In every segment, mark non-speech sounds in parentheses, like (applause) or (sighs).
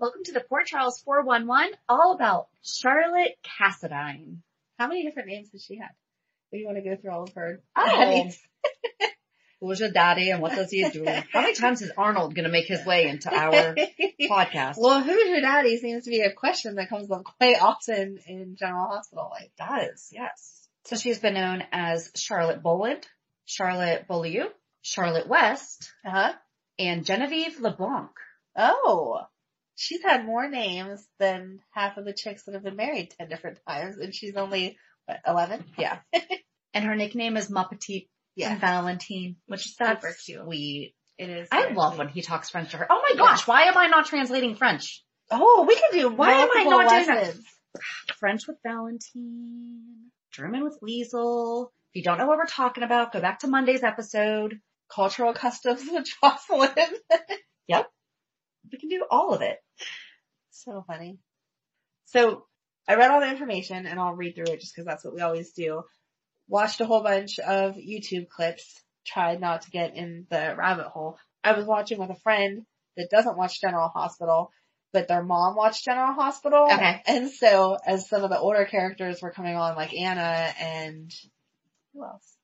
Welcome to the Port Charles 411, all about Charlotte Cassadine. How many different names does she have? Do you want to go through all of her? Oh. Who's your daddy and what does he do? How many times is Arnold going to make his way into our podcast? Well, who's your daddy seems to be a question that comes up quite often in General Hospital. Like, does, yes. So she's been known as Charlotte Boland, Charlotte Beaulieu, Charlotte West, uh-huh. and Genevieve LeBlanc. Oh, she's had more names than half of the chicks that have been married 10 different times and she's only, what, 11? Yeah. (laughs) and her nickname is Ma Petite yeah. and Valentine, which is super cute. Sweet. It is. I love sweet. when he talks French to her. Oh my gosh, why am I not translating French? Oh, we can do Why am I not doing that? lessons. French with Valentine, German with Liesel. If you don't know what we're talking about, go back to Monday's episode. Cultural customs with (laughs) Jocelyn. (laughs) Yep. We can do all of it. So funny. So I read all the information and I'll read through it just because that's what we always do. Watched a whole bunch of YouTube clips. Tried not to get in the rabbit hole. I was watching with a friend that doesn't watch General Hospital, but their mom watched General Hospital. Okay. And so as some of the older characters were coming on, like Anna and who else?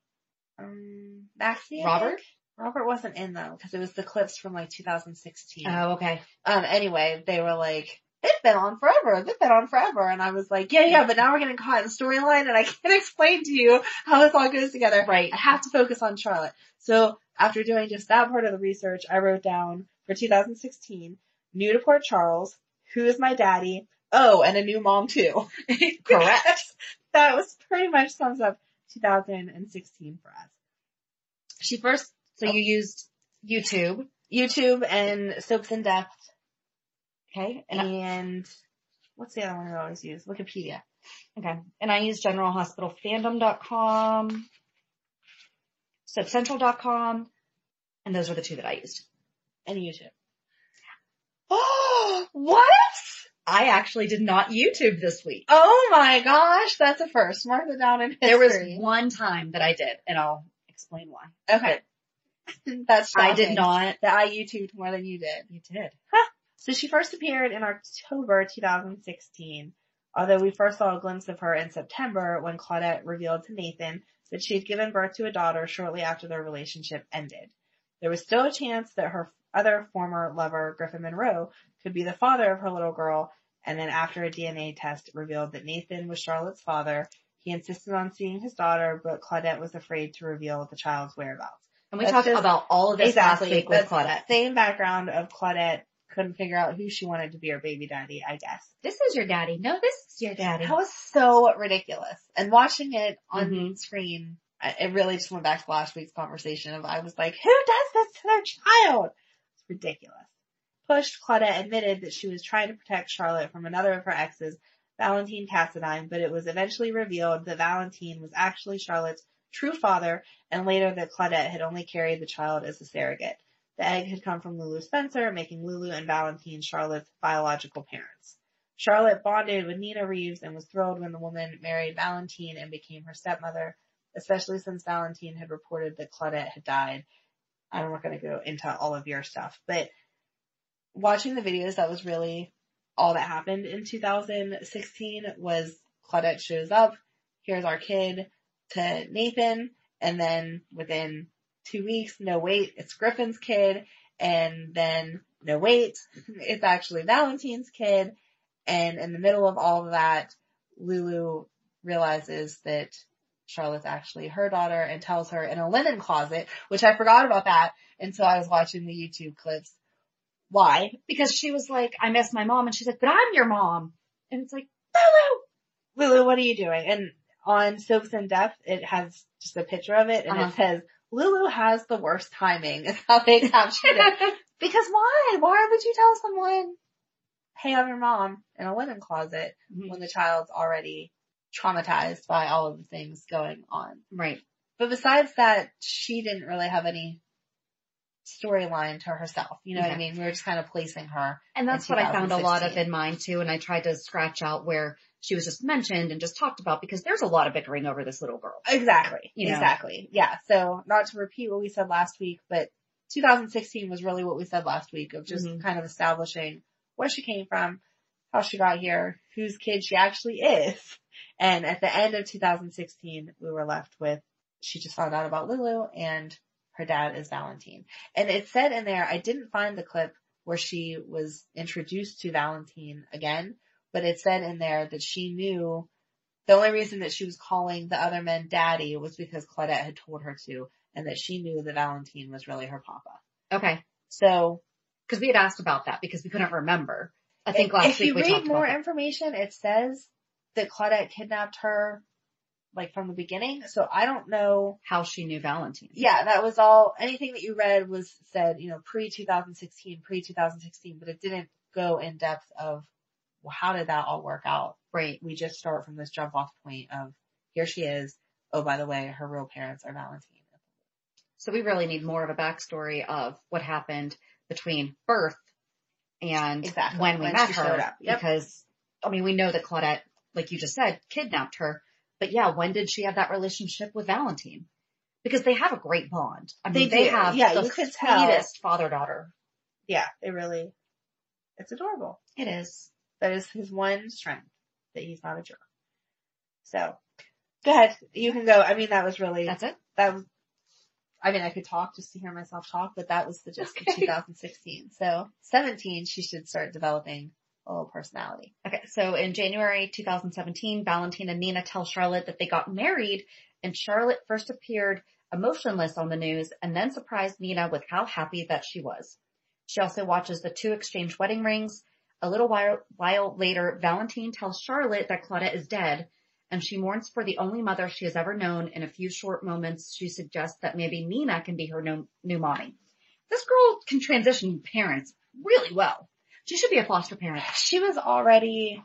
Um, Maxie. Robert? Robert wasn't in though, because it was the clips from like 2016. Oh, okay. Um, anyway, they were like, it's been on forever, it's been on forever. And I was like, yeah, yeah, but now we're getting caught in storyline and I (laughs) can't explain to you how this all goes together. Right. I have to focus on Charlotte. So after doing just that part of the research, I wrote down for 2016, new to Port Charles, who is my daddy? Oh, and a new mom too. (laughs) Correct. (laughs) that was pretty much sums up 2016 for us. She first, So you used YouTube. YouTube and Soaps in Depth Okay. And I, what's the other one I always use? Wikipedia. okay. And I use generalhospitalfandom.com, soapcentral.com, and those were the two that I used. And YouTube. Oh, (gasps) what? I actually did not YouTube this week. Oh my gosh, that's a first. Mark it down in history. There was one time that I did, and I'll explain why. Okay. (laughs) That's I did not. That I YouTubed more than you did. You did. So she first appeared in October 2016, although we first saw a glimpse of her in September when Claudette revealed to Nathan that she had given birth to a daughter shortly after their relationship ended. There was still a chance that her other former lover, Griffin Monroe, could be the father of her little girl, and then after a DNA test revealed that Nathan was Charlotte's father, he insisted on seeing his daughter, but Claudette was afraid to reveal the child's whereabouts. And we That's talked about all of this Exactly. last week with Claudette. Same background of Claudette couldn't figure out who she wanted to be her baby daddy, I guess. This is your daddy. No, this is your daddy. That was so ridiculous. And watching it on Mhm. screen, it really just went back to last week's conversation of I was like, who does this to their child? It's ridiculous. Pushed, Claudette admitted that she was trying to protect Charlotte from another of her exes, Valentine Cassadine, but it was eventually revealed that Valentine was actually Charlotte's true father, and later that Claudette had only carried the child as a surrogate. The egg had come from Lulu Spencer, making Lulu and Valentine Charlotte's biological parents. Charlotte bonded with Nina Reeves and was thrilled when the woman married Valentine and became her stepmother, especially since Valentine had reported that Claudette had died. I'm not going to go into all of your stuff, but watching the videos, that was really all that happened in 2016 was Claudette shows up, here's our kid to Nathan, and then within two weeks, no wait, it's Griffin's kid, and then no wait, (laughs) it's actually Valentine's kid, and in the middle of all of that, Lulu realizes that Charlotte's actually her daughter and tells her in a linen closet, which I forgot about that until I was watching the YouTube clips. Why? Because she was like, I miss my mom. And she's like, but I'm your mom. And it's like, Lulu, Lulu, what are you doing? And on Soaps in Depth, it has just a picture of it and Uh-huh. it says, Lulu has the worst timing is how they captured it. (laughs) because why? Why would you tell someone, hey, I'm your mom in a linen closet Mhm. when the child's already traumatized by all of the things going on? right. But besides that, she didn't really have any storyline to herself. You know what I mean? We were just kind of placing her. And that's what I found a lot of in mine too. And I tried to scratch out where she was just mentioned and just talked about because there's a lot of bickering over this little girl. Exactly. You know. Exactly. Yeah. So not to repeat what we said last week, but 2016 was really what we said last week of just Mhm. kind of establishing where she came from, how she got here, whose kid she actually is. And at the end of 2016, we were left with, she just found out about Lulu and her dad is Valentine. And it said in there, I didn't find the clip where she was introduced to Valentine again, but it said in there that she knew the only reason that she was calling the other men daddy was because Claudette had told her to and that she knew that Valentine was really her papa. Okay. So Cause we had asked about that because we couldn't remember. I think last week. if you we read more that. information, it says that Claudette kidnapped her like from the beginning. So I don't know. how she knew Valentine. Yeah, that was all, anything that you read was said, you know, pre 2016, pre 2016, but it didn't go in depth of well, how did that all work out? Right. We just start from this jump off point of here she is. Oh, by the way, her real parents are Valentine. So we really need more of a backstory of what happened between birth and Exactly, when we when met her. Yep. Because, I mean, we know that Claudette, like you just said, kidnapped her. But yeah, when did she have that relationship with Valentine? Because they have a great bond. I mean, They they, have Yeah, the you could tell. sweetest father-daughter. Yeah, it really, it's adorable. It is. That is his one strength, that he's not a jerk. So, go ahead. You can go. I mean, that was really, That's it. that was, I mean, I could talk just to hear myself talk, but that was the gist of 2016. So, 17, she should start developing little personality. Okay, so in January 2017, Valentine and Nina tell Charlotte that they got married and Charlotte first appeared emotionless on the news and then surprised Nina with how happy that she was. She also watches the two exchange wedding rings. A little while, while later, Valentine tells Charlotte that Claudette is dead and she mourns for the only mother she has ever known. In a few short moments, she suggests that maybe Nina can be her no, new mommy. This girl can transition parents really well. She should be a foster parent. She was already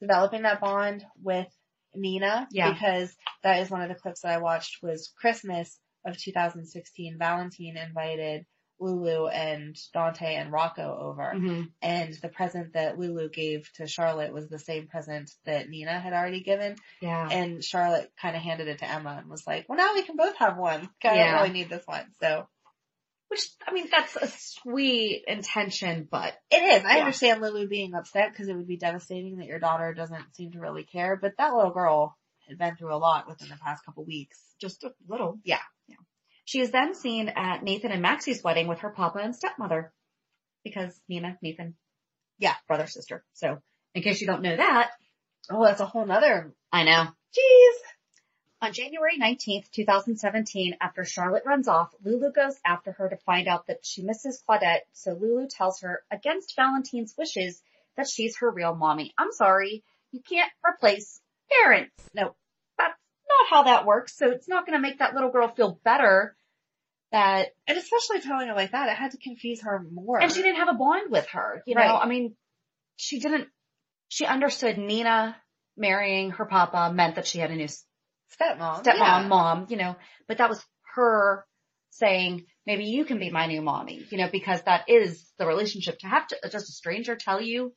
developing that bond with Nina Yeah. because that is one of the clips that I watched was Christmas of 2016. Valentine invited Lulu and Dante and Rocco over. Mm-hmm. And the present that Lulu gave to Charlotte was the same present that Nina had already given. Yeah. And Charlotte kind of handed it to Emma and was like, well now we can both have one. I Yeah. don't really need this one. So Which, I mean, that's a sweet intention, but it is. I Yeah. understand Lulu being upset because it would be devastating that your daughter doesn't seem to really care, but that little girl had been through a lot within the past couple weeks. just a little. Yeah. Yeah. She is then seen at Nathan and Maxie's wedding with her papa and stepmother. Because Nina, Nathan, Yeah. brother, sister. So, in case you don't know that, Oh, that's a whole nother. I know. Jeez. On January 19th, 2017, after Charlotte runs off, Lulu goes after her to find out that she misses Claudette, so Lulu tells her, against Valentine's wishes, that she's her real mommy. I'm sorry, you can't replace parents. No, that's not how that works, so it's not gonna make that little girl feel better that, And especially telling her like that, it had to confuse her more. and she didn't have a bond with her, you know? I mean, she didn't, she understood Nina marrying her papa meant that she had a new stepmom. stepmom, yeah. mom, you know, but that was her saying, maybe you can be my new mommy, you know, because that is the relationship to have to, just a stranger tell you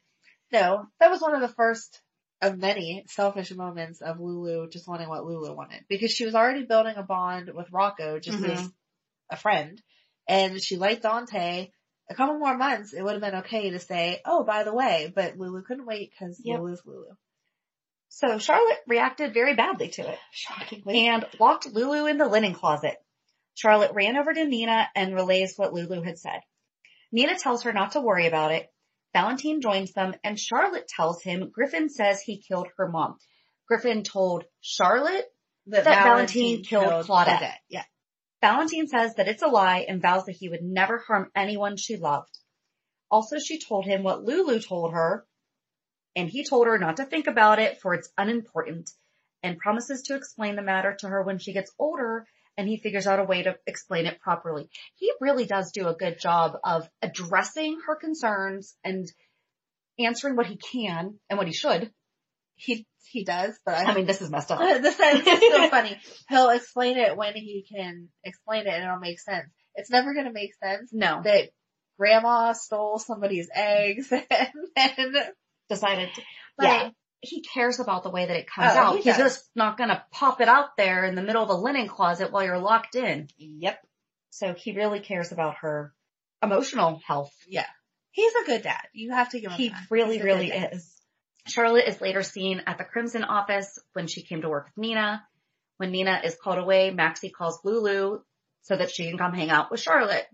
No, that was one of the first of many selfish moments of Lulu just wanting what Lulu wanted because she was already building a bond with Rocco just Mhm. as a friend and she liked Dante. A couple more months, it would have been okay to say, oh, by the way, but Lulu couldn't wait because Yep. Lulu's Lulu. So Charlotte reacted very badly to it Shockingly. and locked Lulu in the linen closet. Charlotte ran over to Nina and relays what Lulu had said. Nina tells her not to worry about it. Valentine joins them and Charlotte tells him Griffin says he killed her mom. Griffin told Charlotte that, that Valentine killed Claudette. Yeah. Valentine says that it's a lie and vows that he would never harm anyone she loved. Also, she told him what Lulu told her, and he told her not to think about it for it's unimportant, and promises to explain the matter to her when she gets older and he figures out a way to explain it properly. He really does do a good job of addressing her concerns and answering what he can and what he should. He, he does, but I mean, this is messed up. (laughs) this is so (laughs) funny. He'll explain it when he can explain it and it'll make sense. It's never gonna make sense No, that grandma stole somebody's eggs (laughs) and then, decided to, but Yeah. he cares about the way that it comes Oh, out. he He's just not gonna pop it out there in the middle of the linen closet while you're locked in. yep, So he really cares about her emotional health. yeah. He's a good dad. You have to give him He that. really, really dad. is. Charlotte is later seen at the Crimson office when she came to work with Nina. When Nina is called away, Maxie calls Lulu so that she can come hang out with Charlotte.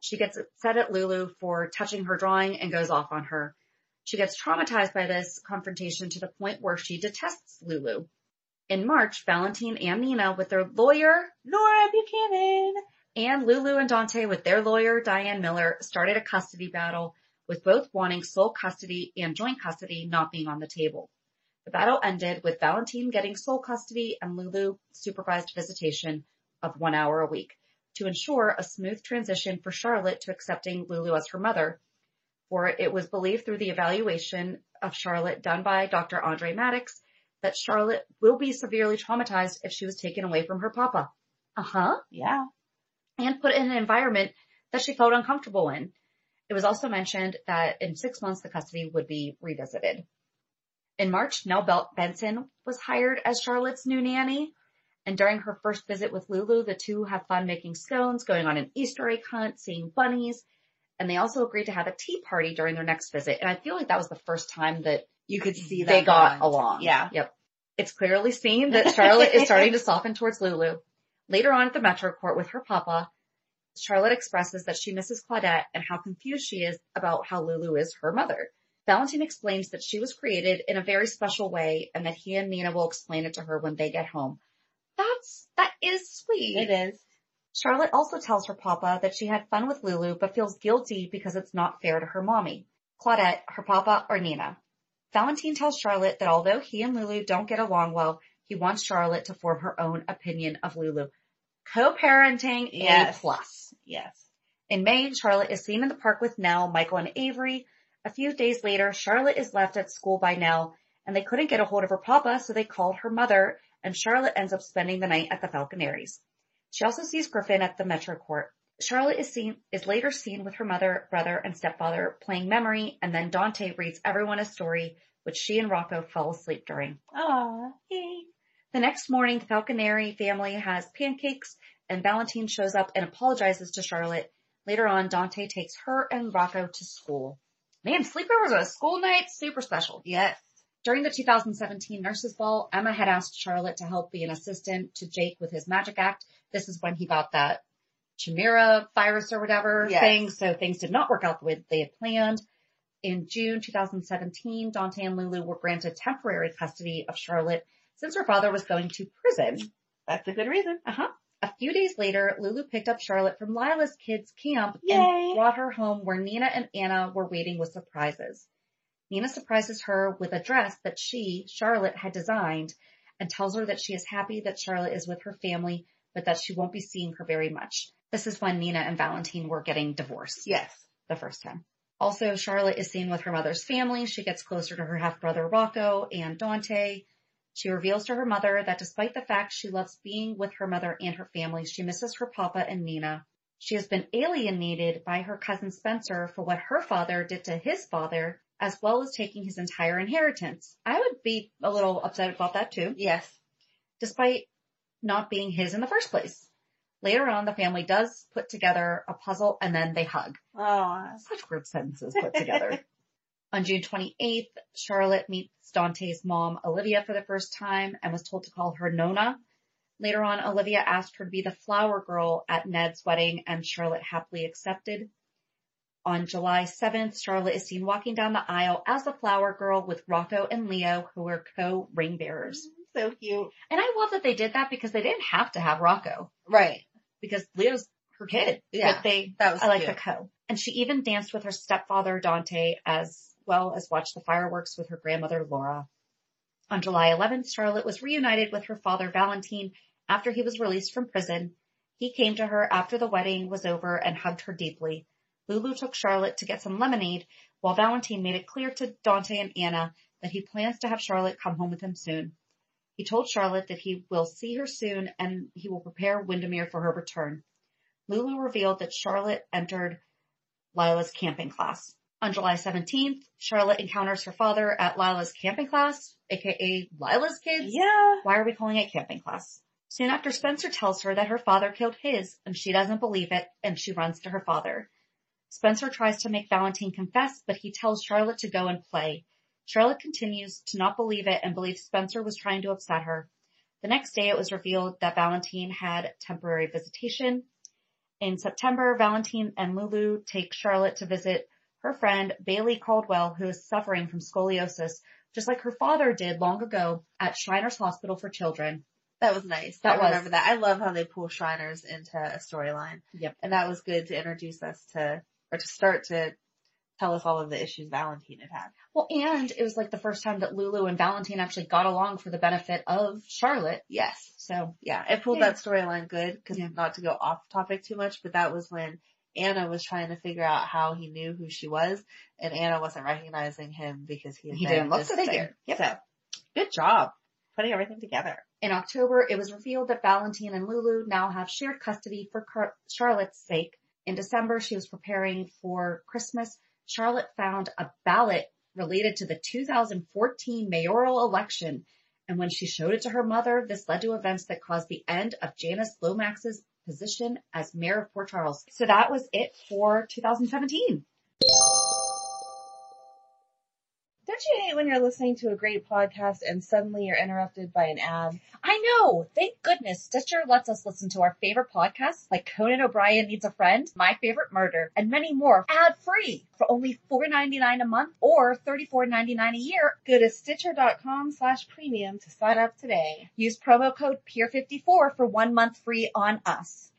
She gets upset at Lulu for touching her drawing and goes off on her. She gets traumatized by this confrontation to the point where she detests Lulu. In March, Valentine and Nina with their lawyer Nora Buchanan. and Lulu and Dante with their lawyer, Diane Miller, started a custody battle with both wanting sole custody and joint custody not being on the table. The battle ended with Valentine getting sole custody and Lulu supervised visitation of one hour a week to ensure a smooth transition for Charlotte to accepting Lulu as her mother. For it was believed through the evaluation of Charlotte done by Dr. Andre Maddox that Charlotte will be severely traumatized if she was taken away from her papa. Uh huh Yeah. and put in an environment that she felt uncomfortable in. It was also mentioned that in six months the custody would be revisited. In March, Nell Benson was hired as Charlotte's new nanny. And during her first visit with Lulu, the two have fun making scones, going on an Easter egg hunt, seeing bunnies. And they also agreed to have a tea party during their next visit. And I feel like that was the first time that You could see that they got bond. along. Yeah. Yep. It's clearly seen that (laughs) Charlotte is starting to soften towards Lulu. Later on at the Metro Court with her papa, Charlotte expresses that she misses Claudette and how confused she is about how Lulu is her mother. Valentine explains that she was created in a very special way and that he and Nina will explain it to her when they get home. That's, that is sweet. It is. Charlotte also tells her papa that she had fun with Lulu but feels guilty because it's not fair to her mommy. Claudette, her papa, or Nina. Valentine tells Charlotte that although he and Lulu don't get along well, he wants Charlotte to form her own opinion of Lulu. Co-parenting Yes. A plus. Yes. In May, Charlotte is seen in the park with Nell, Michael, and Avery. A few days later, Charlotte is left at school by Nell, and they couldn't get a hold of her papa, so they called her mother, and Charlotte ends up spending the night at the Falconeris. She also sees Griffin at the Metro Court. Charlotte is seen, is later seen with her mother, brother, and stepfather playing memory, and then Dante reads everyone a story, which she and Rocco fell asleep during. Aw. Yay. The next morning, the Falconeri family has pancakes, and Valentine shows up and apologizes to Charlotte. Later on, Dante takes her and Rocco to school. Man, sleepovers at a school night, super special. Yes. During the 2017 Nurses Ball, Emma had asked Charlotte to help be an assistant to Jake with his magic act. This is when he got that Chimera virus or whatever Yes. thing, so things did not work out the way that they had planned. In June 2017, Dante and Lulu were granted temporary custody of Charlotte since her father was going to prison. That's a good reason. Uh-huh. A few days later, Lulu picked up Charlotte from Lila's kids camp Yay. and brought her home where Nina and Anna were waiting with surprises. Nina surprises her with a dress that she, Charlotte, had designed and tells her that she is happy that Charlotte is with her family, but that she won't be seeing her very much. This is when Nina and Valentine were getting divorced Yes. the first time. Also, Charlotte is seen with her mother's family. She gets closer to her half-brother Rocco and Dante. She reveals to her mother that despite the fact she loves being with her mother and her family, she misses her papa and Nina. She has been alienated by her cousin Spencer for what her father did to his father as well as taking his entire inheritance. I would be a little upset about that too, Yes. despite not being his in the first place. Later on, the family does put together a puzzle and then they hug. Oh, Such weird sentences put together. (laughs) On June 28th, Charlotte meets Dante's mom, Olivia, for the first time and was told to call her Nona. Later on, Olivia asked her to be the flower girl at Ned's wedding and Charlotte happily accepted. On July 7th, Charlotte is seen walking down the aisle as the flower girl with Rocco and Leo, who are co-ring bearers. Mm-hmm. so cute. And I love that they did that because they didn't have to have Rocco Right. because Leo's her kid. Yeah, But they, that was I like cute. the co. And she even danced with her stepfather Dante as well as watched the fireworks with her grandmother Laura. On July 11th, Charlotte was reunited with her father Valentine after he was released from prison. He came to her after the wedding was over and hugged her deeply. Lulu took Charlotte to get some lemonade while Valentine made it clear to Dante and Anna that he plans to have Charlotte come home with him soon. He told Charlotte that he will see her soon and he will prepare Windermere for her return. Lulu revealed that Charlotte entered Lila's camping class. On July 17th, Charlotte encounters her father at Lila's camping class, aka Lila's kids. Yeah. Why are we calling it camping class? Soon after Spencer tells her that her father killed his and she doesn't believe it and she runs to her father. Spencer tries to make Valentine confess, but he tells Charlotte to go and play. Charlotte continues to not believe it and believes Spencer was trying to upset her. The next day it was revealed that Valentine had temporary visitation. In September, Valentine and Lulu take Charlotte to visit her friend Bailey Caldwell, who is suffering from scoliosis, just like her father did long ago at Shriners Hospital for Children. That was nice. That I was. remember that. I love how they pull Shriners into a storyline. Yep. And that was good to introduce us to, or to start to tell us all of the issues Valentine had had. Well, and it was like the first time that Lulu and Valentine actually got along for the benefit of Charlotte. Yes. So Yeah. It pulled Yeah. that storyline good because Yeah. not to go off topic too much, but that was when Anna was trying to figure out how he knew who she was and Anna wasn't recognizing him because he, He didn't look same. figure. Yep. So good job putting everything together. in October, it was revealed that Valentine and Lulu now have shared custody for Car- Charlotte's sake. In December, she was preparing for Christmas. Charlotte found a ballot related to the 2014 mayoral election. And when she showed it to her mother, this led to events that caused the end of Janice Lomax's position as mayor of Port Charles. So that was it for 2017. Don't you hate when you're listening to a great podcast and suddenly you're interrupted by an ad? I know. Thank goodness Stitcher lets us listen to our favorite podcasts like Conan O'Brien Needs a Friend, My Favorite Murder, and many more ad free for only $4.99 a month or $34.99 a year. Go to stitcher.com slash premium to sign up today. Use promo code PIER54 for one month free on us.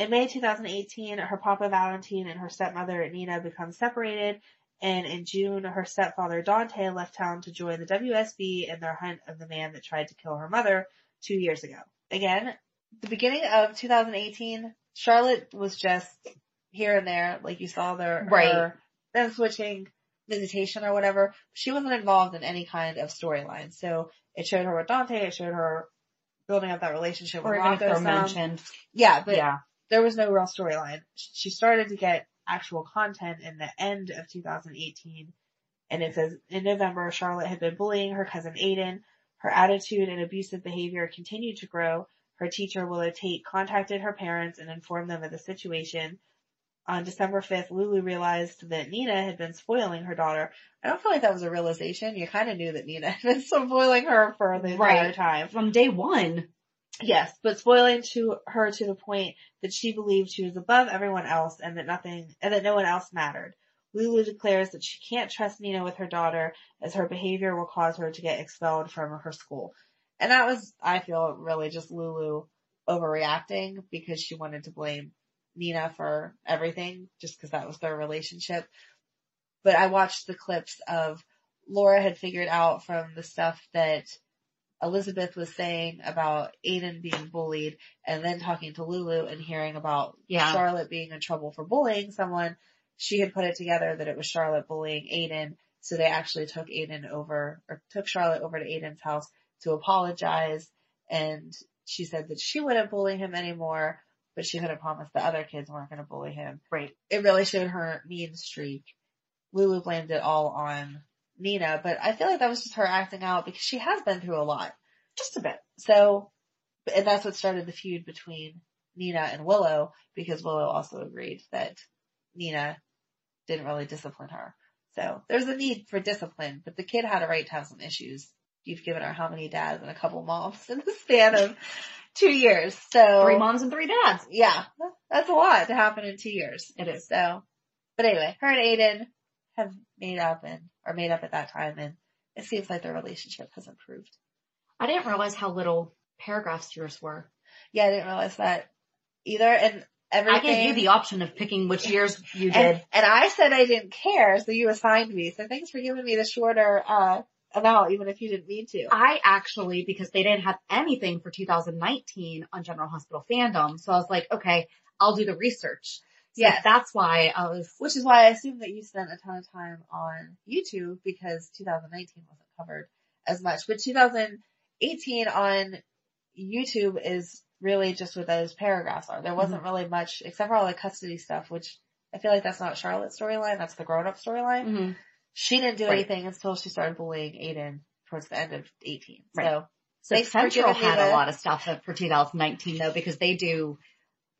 In May 2018, her papa Valentine and her stepmother Nina become separated, and in June, her stepfather Dante left town to join the WSB in their hunt of the man that tried to kill her mother two years ago. Again, the beginning of 2018, Charlotte was just here and there, like you saw there, Right. her them switching visitation or whatever. She wasn't involved in any kind of storyline. So it showed her with Dante, it showed her building up that relationship Or with Rocco mentioned. Yeah, but yeah. There was no real storyline. She started to get actual content in the end of 2018. And it says in November, Charlotte had been bullying her cousin Aiden. Her attitude and abusive behavior continued to grow. Her teacher, Willow Tate, contacted her parents and informed them of the situation. On December 5th, Lulu realized that Nina had been spoiling her daughter. I don't feel like that was a realization. You kind of knew that Nina had been (laughs) spoiling her for the entire Right. time. From day one. Yes, but spoiling to her to the point that she believed she was above everyone else and that nothing, and that no one else mattered. Lulu declares that she can't trust Nina with her daughter as her behavior will cause her to get expelled from her school. And that was, I feel, really just Lulu overreacting because she wanted to blame Nina for everything just because that was their relationship. But I watched the clips of Laura had figured out from the stuff that Elizabeth was saying about Aiden being bullied and then talking to Lulu and hearing about Yeah. Charlotte being in trouble for bullying someone, she had put it together that it was Charlotte bullying Aiden. So they actually took Aiden over or took Charlotte over to Aiden's house to apologize. And she said that she wouldn't bully him anymore, but she couldn't promise the other kids weren't going to bully him. Right. It really showed her mean streak. Lulu blamed it all on Nina, but I feel like that was just her acting out because she has been through a lot. Just a bit. So, and that's what started the feud between Nina and Willow because Willow also agreed that Nina didn't really discipline her. So there's a need for discipline, but the kid had a right to have some issues. You've given her how many dads and a couple moms in the span of two years. So Three moms and three dads. yeah, that's a lot to happen in two years. It is. So, but anyway, her and Aiden have made up and, or made up at that time and it seems like their relationship has improved. I didn't realize how little paragraphs yours were. Yeah, I didn't realize that either. And everything. I gave you the option of picking which years you and, did. and I said I didn't care, so you assigned me. So thanks for giving me the shorter, uh, amount, even if you didn't mean to. I actually, because they didn't have anything for 2019 on General Hospital fandom, so I was like, okay, I'll do the research. So Yes. that's why I was, Which is why I assume that you spent a ton of time on YouTube because 2019 wasn't covered as much. But 2018 on YouTube is really just what those paragraphs are. There wasn't really much, except for all the custody stuff, which I feel like that's not Charlotte's storyline. That's the grown up storyline. Mhm. She didn't do Right. anything until she started bullying Aiden towards the end of 18. Right. So so Central had a lot of stuff for 2019 though, because they do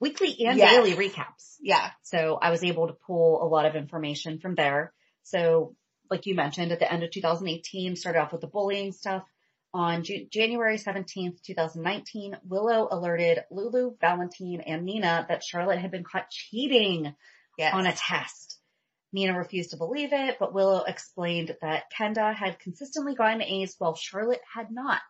weekly and Yes. daily recaps. yeah, So I was able to pull a lot of information from there. So like you mentioned, at the end of 2018, started off with the bullying stuff. On Ju- January 17th, 2019, Willow alerted Lulu, Valentine, and Nina that Charlotte had been caught cheating yes. on a test. Nina refused to believe it, but Willow explained that Kenda had consistently gotten A's while Charlotte had not.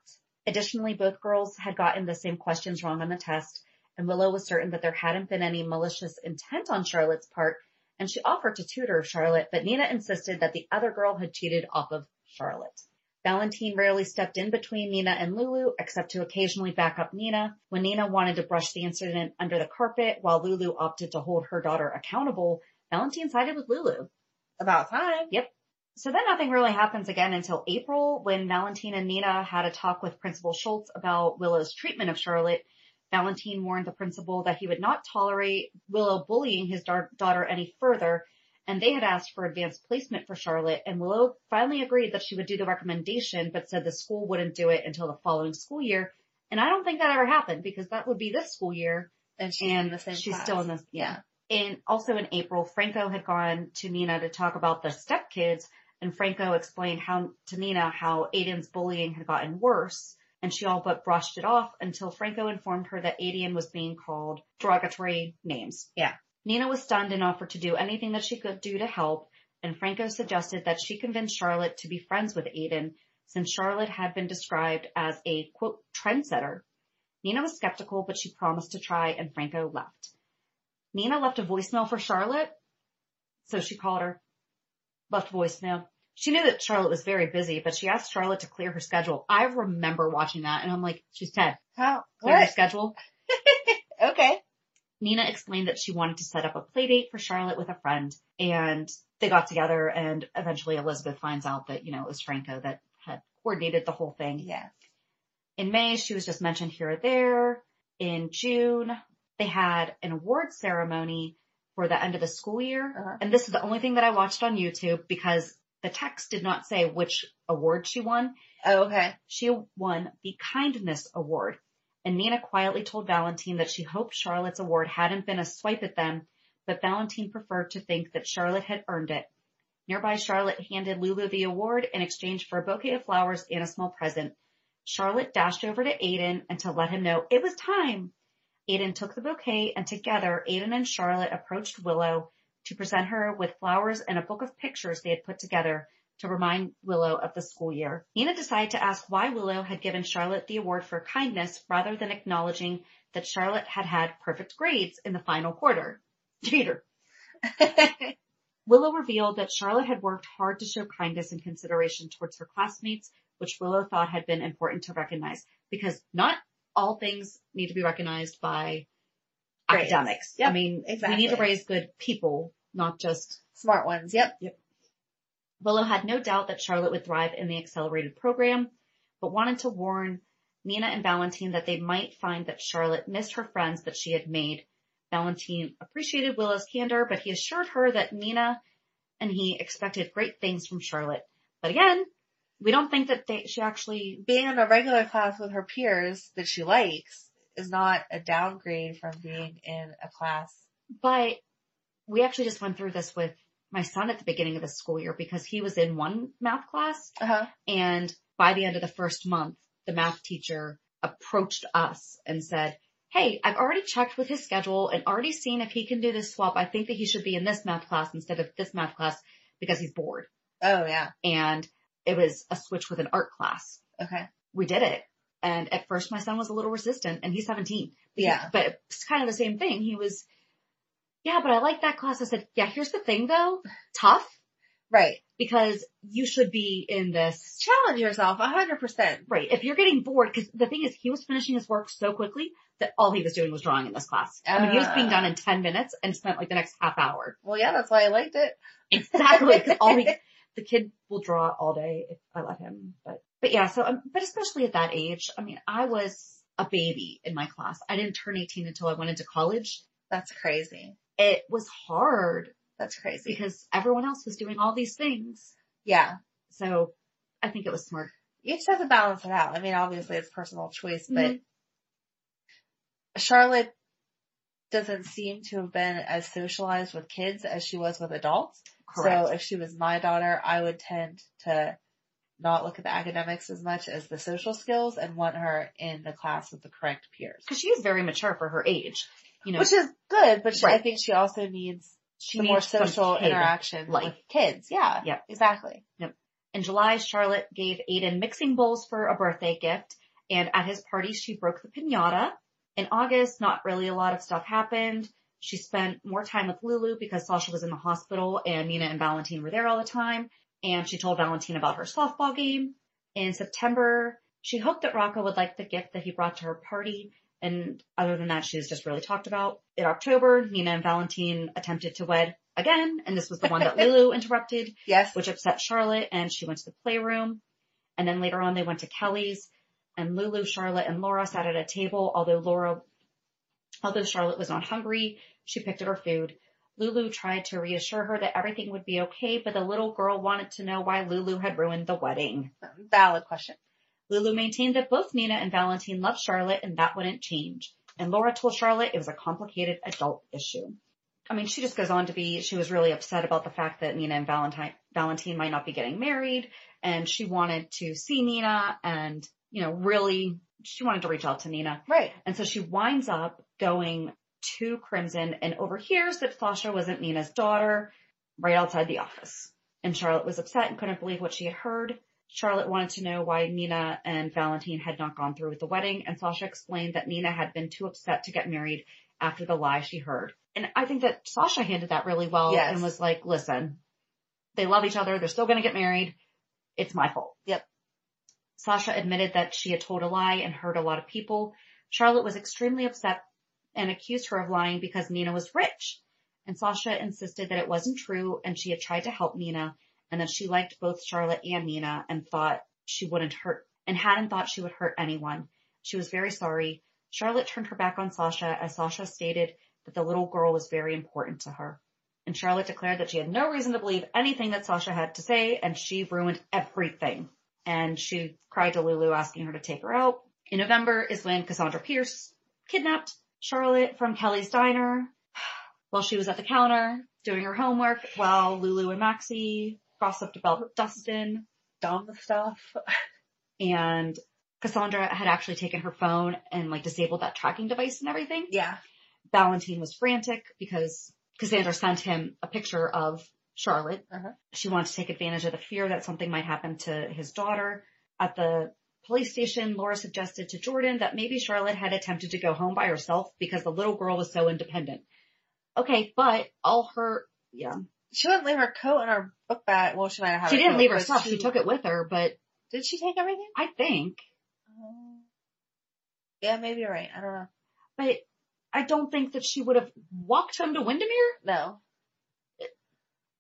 Additionally, both girls had gotten the same questions wrong on the test, and Willow was certain that there hadn't been any malicious intent on Charlotte's part, and she offered to tutor Charlotte, but Nina insisted that the other girl had cheated off of Charlotte. Valentine rarely stepped in between Nina and Lulu, except to occasionally back up Nina. When Nina wanted to brush the incident under the carpet, while Lulu opted to hold her daughter accountable, Valentine sided with Lulu. About time. Yep. So then nothing really happens again until April when Valentine and Nina had a talk with Principal Schultz about Willow's treatment of Charlotte. Valentine warned the principal that he would not tolerate Willow bullying his dar- daughter any further, and they had asked for advanced placement for Charlotte, and Willow finally agreed that she would do the recommendation, but said the school wouldn't do it until the following school year. And I don't think that ever happened because that would be this school year, And she's and in the same she's class. still in this, yeah. And also in April, Franco had gone to Nina to talk about the stepkids, and Franco explained how to Nina how Aiden's bullying had gotten worse, and she all but brushed it off until Franco informed her that Aiden was being called derogatory names. Yeah. Nina was stunned and offered to do anything that she could do to help, and Franco suggested that she convince Charlotte to be friends with Aiden, since Charlotte had been described as a quote trendsetter. Nina was skeptical, but she promised to try, and Franco left. Nina left a voicemail for Charlotte. So she called her, left voicemail. She knew that Charlotte was very busy, but she asked Charlotte to clear her schedule. I remember watching that and I'm like, she's 10. How? Clear her What? schedule. (laughs) Okay. Nina explained that she wanted to set up a play date for Charlotte with a friend and they got together and eventually Elizabeth finds out that, you know, it was Franco that had coordinated the whole thing. Yeah. In May, she was just mentioned here or there. In June, they had an award ceremony for the end of the school year. Uh-huh. And this is the only thing that I watched on YouTube because the text did not say which award she won. Oh, okay. She won the Kindness Award. And Nina quietly told Valentine that she hoped Charlotte's award hadn't been a swipe at them, but Valentine preferred to think that Charlotte had earned it. Nearby, Charlotte handed Lulu the award in exchange for a bouquet of flowers and a small present. Charlotte dashed over to Aiden and to let him know it was time. Aiden took the bouquet and together Aiden and Charlotte approached Willow to present her with flowers and a book of pictures they had put together to remind Willow of the school year. Nina decided to ask why Willow had given Charlotte the award for kindness rather than acknowledging that Charlotte had had perfect grades in the final quarter. Cheater. (laughs) Willow revealed that Charlotte had worked hard to show kindness and consideration towards her classmates, which Willow thought had been important to recognize because not all things need to be recognized by Grades. academics. Yep, I mean, we need to raise good people, not just Smart ones. Yep. Yep. Willow had no doubt that Charlotte would thrive in the accelerated program, but wanted to warn Nina and Valentine that they might find that Charlotte missed her friends that she had made Valentine appreciated Willow's candor, but he assured her that Nina and he expected great things from Charlotte. But again, we don't think that they, she actually, Being in a regular class with her peers that she likes is not a downgrade from being in a class. but we actually just went through this with my son at the beginning of the school year because he was in one math class Uh huh. and by the end of the first month, the math teacher approached us and said, Hey, I've already checked with his schedule and already seen if he can do this swap. I think that he should be in this math class instead of this math class because he's bored. Oh yeah. And it was a switch with an art class. Okay. We did it. And at first my son was a little resistant and he's 17. Yeah. But it's kind of the same thing. He was, yeah, but I like that class. I said, yeah, here's the thing though. Tough Right. because you should be in this Challenge yourself hundred percent. Right. If you're getting bored, because the thing is, he was finishing his work so quickly that all he was doing was drawing in this class. I mean, he was being Ah. done in 10 minutes and spent like the next half hour. Well, yeah, that's why I liked it. Exactly. Because all he, (laughs) the kid will draw all day if I let him. But, but yeah, so, um, but especially at that age, I mean, I was a baby in my class. I didn't turn 18 until I went into college. That's crazy. It was hard That's crazy. because everyone else was doing all these things. yeah. So I think it was smart. You just have to balance it out. I mean, obviously it's personal choice, but Mhm. Charlotte doesn't seem to have been as socialized with kids as she was with adults. Correct. So if she was my daughter, I would tend to not look at the academics as much as the social skills and want her in the class with the correct peers. Cause she is very mature for her age. You know, Which is good, but she, I think she also needs she the more needs some social interaction life. with kids. Yeah. Yep. Exactly. Yep. In July, Charlotte gave Aiden mixing bowls for a birthday gift, and at his party, she broke the pinata. In August, not really a lot of stuff happened. She spent more time with Lulu because Sasha was in the hospital and Nina and Valentine were there all the time. And she told Valentine about her softball game. In September, she hoped that Rocco would like the gift that he brought to her party. And other than that, she was just really talked about. In October, Nina and Valentine attempted to wed again, and this was the one that (laughs) Lulu interrupted Yes. which upset Charlotte and she went to the playroom. And then later on they went to Kelly's and Lulu, Charlotte and Laura sat at a table. Although Laura, although Charlotte was not hungry, she picked at her food. Lulu tried to reassure her that everything would be okay, but the little girl wanted to know why Lulu had ruined the wedding. Valid question. Lulu maintained that both Nina and Valentine loved Charlotte and that wouldn't change. And Laura told Charlotte it was a complicated adult issue. I mean, she just goes on to be, she was really upset about the fact that Nina and Valentine, Valentine might not be getting married and she wanted to see Nina and, you know, really, she wanted to reach out to Nina. Right. And so she winds up going to Crimson and overhears that Sasha wasn't Nina's daughter right outside the office. And Charlotte was upset and couldn't believe what she had heard. Charlotte wanted to know why Nina and Valentine had not gone through with the wedding, and Sasha explained that Nina had been too upset to get married after the lie she heard. And I think that Sasha handled that really well Yes. and was like, listen, they love each other, they're still gonna get married, it's my fault. Yep. Sasha admitted that she had told a lie and hurt a lot of people. Charlotte was extremely upset and accused her of lying because Nina was rich. And Sasha insisted that it wasn't true and she had tried to help Nina and that she liked both Charlotte and Nina and thought she wouldn't hurt and hadn't thought she would hurt anyone. She was very sorry. Charlotte turned her back on Sasha as Sasha stated that the little girl was very important to her. And Charlotte declared that she had no reason to believe anything that Sasha had to say and she ruined everything. And she cried to Lulu asking her to take her out. In November is when Cassandra Pierce kidnapped Charlotte from Kelly's diner (sighs) while she was at the counter doing her homework while Lulu and Maxie gossiped about Dustin Dumb stuff. (laughs) and Cassandra had actually taken her phone and like disabled that tracking device and everything. Yeah. Valentine was frantic because Cassandra sent him a picture of Charlotte. Uh-huh. She wanted to take advantage of the fear that something might happen to his daughter. At the police station, Laura suggested to Jordan that maybe Charlotte had attempted to go home by herself because the little girl was so independent. Okay, but all her, yeah, She wouldn't leave her coat in her book bag. Well, she might have had she didn't leave her but stuff. She took it with her, but Did she take everything? I think, Um, yeah, maybe you're right. I don't know. but I don't think that she would have walked home to Windermere. No.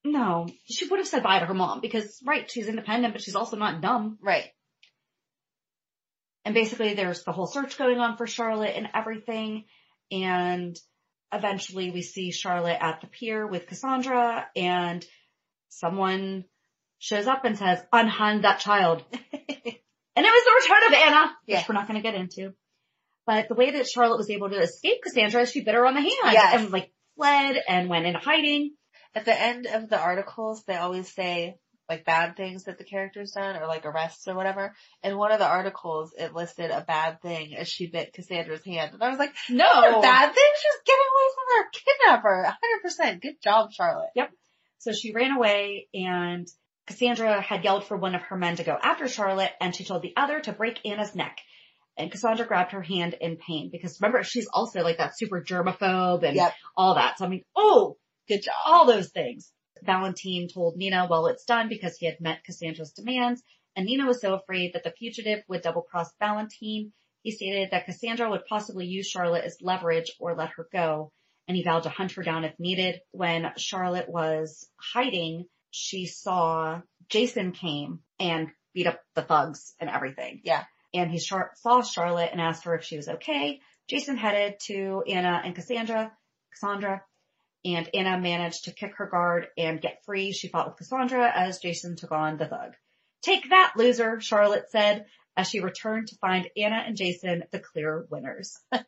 No, she would have said bye to her mom because, right, she's independent, but she's also not dumb. Right. And basically there's the whole search going on for Charlotte and everything. And eventually we see Charlotte at the pier with Cassandra and someone shows up and says, unhand that child. (laughs) and it was the return of Anna, Yeah. which we're not going to get into. But the way that Charlotte was able to escape Cassandra is she bit her on the hand Yes. and like fled and went into hiding. At the end of the articles, they always say like bad things that the character's done or like arrests or whatever. In one of the articles, it listed a bad thing as she bit Cassandra's hand. And I was like, No. bad thing. She was getting away from her kidnapper. 100%. Good job, Charlotte. Yep. So she ran away and Cassandra had yelled for one of her men to go after Charlotte and she told the other to break Anna's neck. And Cassandra grabbed her hand in pain because remember she's also like that super germaphobe and Yep. all that. So I mean, oh, Good job. all those things. Valentine told Nina, well, it's done because he had met Cassandra's demands. And Nina was so afraid that the fugitive would double cross Valentine. He stated that Cassandra would possibly use Charlotte as leverage or let her go. And he vowed to hunt her down if needed. When Charlotte was hiding, she saw Jason came and beat up the thugs and everything. Yeah. And he saw Charlotte and asked her if she was okay. Jason headed to Anna and Cassandra, Cassandra, and Anna managed to kick her guard and get free. She fought with Cassandra as Jason took on the thug. Take that, loser, Charlotte said as she returned to find Anna and Jason the clear winners. (laughs)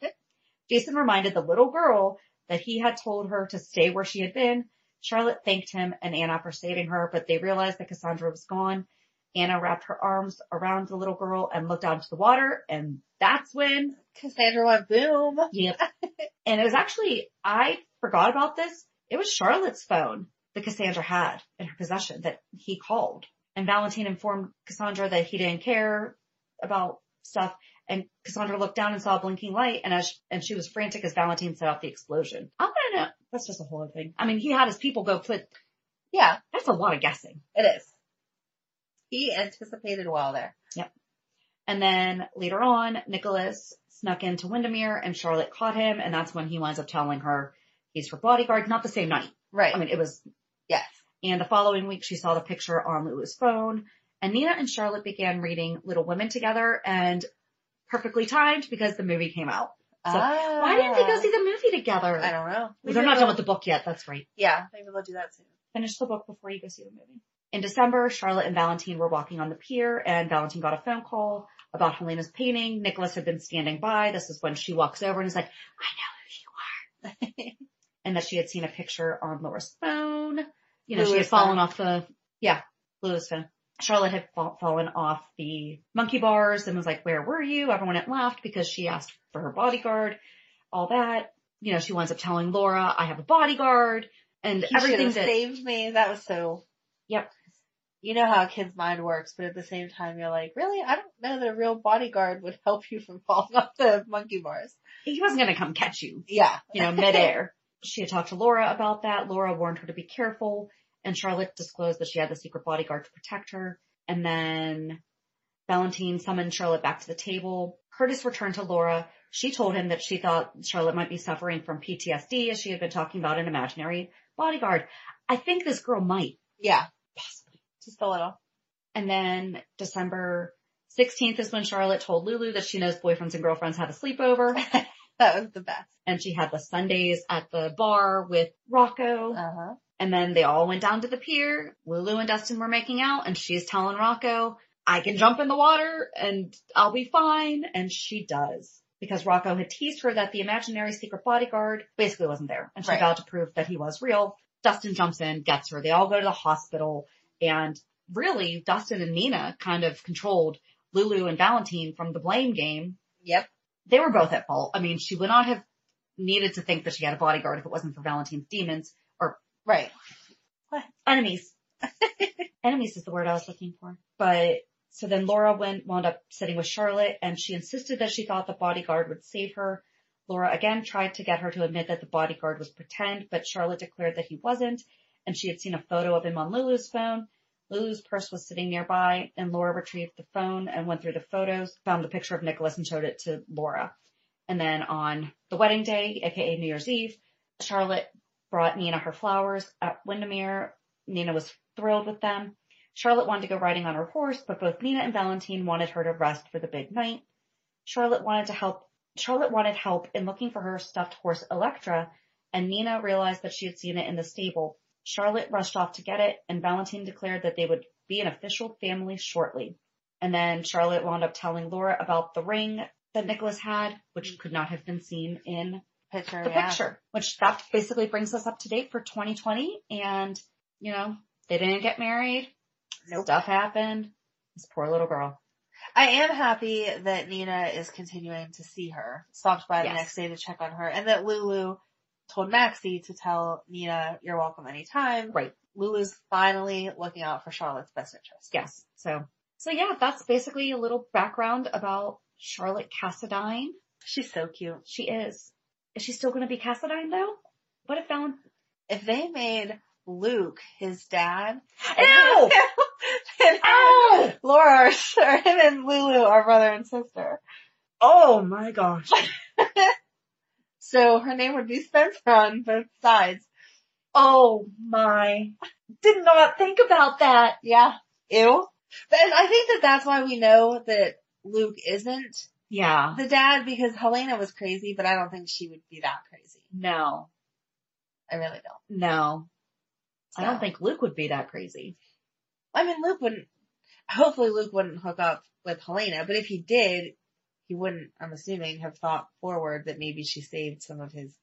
Jason reminded the little girl that he had told her to stay where she had been. Charlotte thanked him and Anna for saving her, but they realized that Cassandra was gone. Anna wrapped her arms around the little girl and looked out into the water and that's when Cassandra went boom. Yep. (laughs) and it was actually, I forgot about this. It was Charlotte's phone that Cassandra had in her possession that he called. And Valentine informed Cassandra that he didn't care about stuff. And Cassandra looked down and saw a blinking light and as, and she was frantic as Valentine set off the explosion. I want to know, that's just a whole other thing. I mean, he had his people go put, Yeah, that's a lot of guessing. it is. He anticipated well there. Yep. And then later on, Nicholas snuck into Windermere and Charlotte caught him. And that's when he winds up telling her he's her bodyguard, not the same night. Right. I mean, it was yes. And the following week, she saw the picture on Lulu's phone. And Nina and Charlotte began reading Little Women together and perfectly timed because the movie came out. So why didn't they go see the movie together? Ah. I don't know. Well, they're not done with the book yet. That's right. Yeah, maybe they'll do that soon. Finish the book before you go see the movie. In December, Charlotte and Valentine were walking on the pier and Valentine got a phone call about Helena's painting. Nicholas had been standing by. This is when she walks over and is like, I know who you are. (laughs) and that she had seen a picture on Laura's phone. You know, she had fallen phone. off the, yeah, Lula's phone. Charlotte had fa- fallen off the monkey bars and was like, where were you? Everyone had laughed because she asked for her bodyguard, all that. You know, she winds up telling Laura, I have a bodyguard and He everything that, saved me. That was so. Yep. You know how a kid's mind works, but at the same time, you're like, really? I don't know that a real bodyguard would help you from falling (laughs) off the monkey bars. he wasn't going to come catch you, Yeah. you know, midair. (laughs) she had talked to Laura about that. Laura warned her to be careful and Charlotte disclosed that she had the secret bodyguard to protect her. And then Valentine summoned Charlotte back to the table. Curtis returned to Laura. She told him that she thought Charlotte might be suffering from PTSD as she had been talking about an imaginary bodyguard. I think this girl might. Yeah. Possibly. Just a little. And then December 16th is when Charlotte told Lulu that she knows boyfriends and girlfriends have a sleepover. (laughs) That was the best. and she had the sundaes at the bar with Rocco. Uh huh. And then they all went down to the pier. Lulu and Dustin were making out and she's telling Rocco, I can jump in the water and I'll be fine. And she does because Rocco had teased her that the imaginary secret bodyguard basically wasn't there and she Right. vowed to prove that he was real. Dustin jumps in, gets her. They all go to the hospital and really Dustin and Nina kind of controlled Lulu and Valentine from the blame game. Yep. They were both at fault. I mean, she would not have needed to think that she had a bodyguard if it wasn't for Valentine's demons or Right. enemies. (laughs) enemies is the word I was looking for. But so then Laura went, wound up sitting with Charlotte and she insisted that she thought the bodyguard would save her. Laura again tried to get her to admit that the bodyguard was pretend, but Charlotte declared that he wasn't and she had seen a photo of him on Lulu's phone. Lulu's purse was sitting nearby and Laura retrieved the phone and went through the photos, found the picture of Nicholas and showed it to Laura. And then on the wedding day, aka New Year's Eve, Charlotte brought Nina her flowers at Windermere. Nina was thrilled with them. Charlotte wanted to go riding on her horse, but both Nina and Valentine wanted her to rest for the big night. Charlotte wanted to help, Charlotte wanted help in looking for her stuffed horse Electra and Nina realized that she had seen it in the stable. Charlotte rushed off to get it and Valentine declared that they would be an official family shortly. And then Charlotte wound up telling Laura about the ring that Nicholas had, which mm-hmm. could not have been seen in Picture. the yeah. picture, which that basically brings us up to date for 2020. And, you know, they didn't get married. Nope. Stuff happened. This poor little girl. I am happy that Nina is continuing to see her. Stopped by the Yes. next day to check on her, and that Lulu told Maxie to tell Nina, "You're welcome anytime." Right. Lulu's finally looking out for Charlotte's best interest. Yes. So, so yeah, that's basically a little background about Charlotte Cassadine. She's so cute. She is. Is she still going to be Cassadine though? What if Valen? If they made Luke his dad, (gasps) Ew! (laughs) and Ow! Laura, are- or (laughs) him and Lulu are brother and sister. Oh my gosh. (laughs) So her name would be Spencer on both sides. Oh my. Did not think about that. Yeah. Ew. But I think that that's why we know that Luke isn't Yeah. the dad because Helena was crazy, but I don't think she would be that crazy. No. I really don't. No. I don't think Luke would be that crazy. I mean, Luke wouldn't, hopefully Luke wouldn't hook up with Helena, but if he did, he wouldn't, I'm assuming, have thought forward that maybe she saved some of his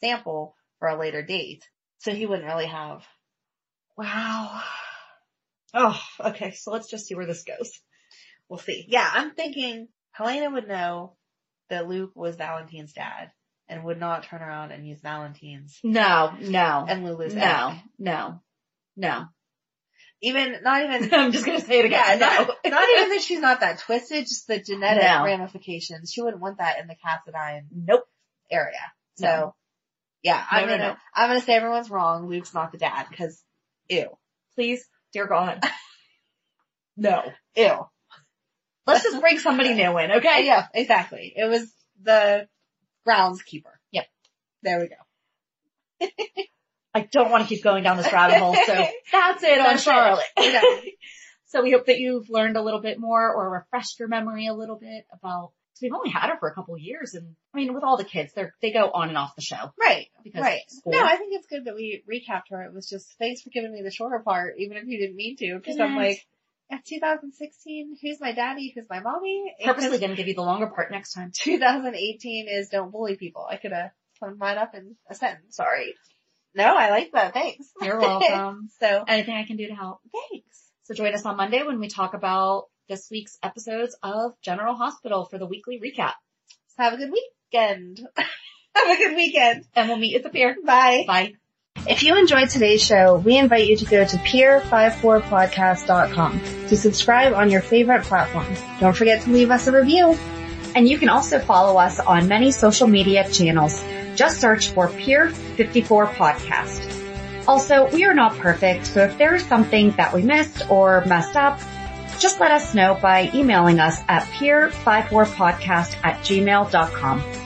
sample for a later date. So he wouldn't really have. Wow. Oh, okay. So let's just see where this goes. We'll see. Yeah, I'm thinking Helena would know that Luke was Valentine's dad and would not turn around and use Valentine's No, no, and Lulu's no, egg. no, no. Even, not even, (laughs) I'm just gonna say it yeah, again. not, no. not even that she's not that twisted, just the genetic No. ramifications. She wouldn't want that in the Cassadine Nope. area. So, No. yeah, I'm No, no, gonna. I'm gonna say everyone's wrong. Luke's not the dad, cause ew. Please, dear God. (laughs) No. Ew. Let's just bring somebody new in, okay? Yeah, exactly. It was the groundskeeper. Yep. There we go. (laughs) I don't want to keep going down this rabbit hole, so (laughs) that's it on That's. Charlotte. So we hope that you've learned a little bit more or refreshed your memory a little bit about, cause we've only had her for a couple of years and I mean, with all the kids, they're, they go on and off the show. Right. Because right. No, I think it's good that we recapped her. It was just thanks for giving me the shorter part, even if you didn't mean to, because I'm like, yeah, 2016, who's my daddy, who's my mommy? Purposely gonna give you the longer part next time. 2018 is don't bully people. I could have summed mine up in a sentence. Sorry. No, I like that. Thanks. You're (laughs) welcome. so, Anything I can do to help. thanks. So join us on Monday when we talk about this week's episodes of General Hospital for the weekly recap. So have a good weekend. (laughs) have a good weekend. And we'll meet you at the pier. Bye. Bye. If you enjoyed today's show, we invite you to go to pier54podcast.com to subscribe on your favorite platforms. Don't forget to leave us a review. And you can also follow us on many social media channels. Just search for Pier 54 Podcast. Also, we are not perfect, so if there is something that we missed or messed up, just let us know by emailing us at pier54podcast at gmail.com.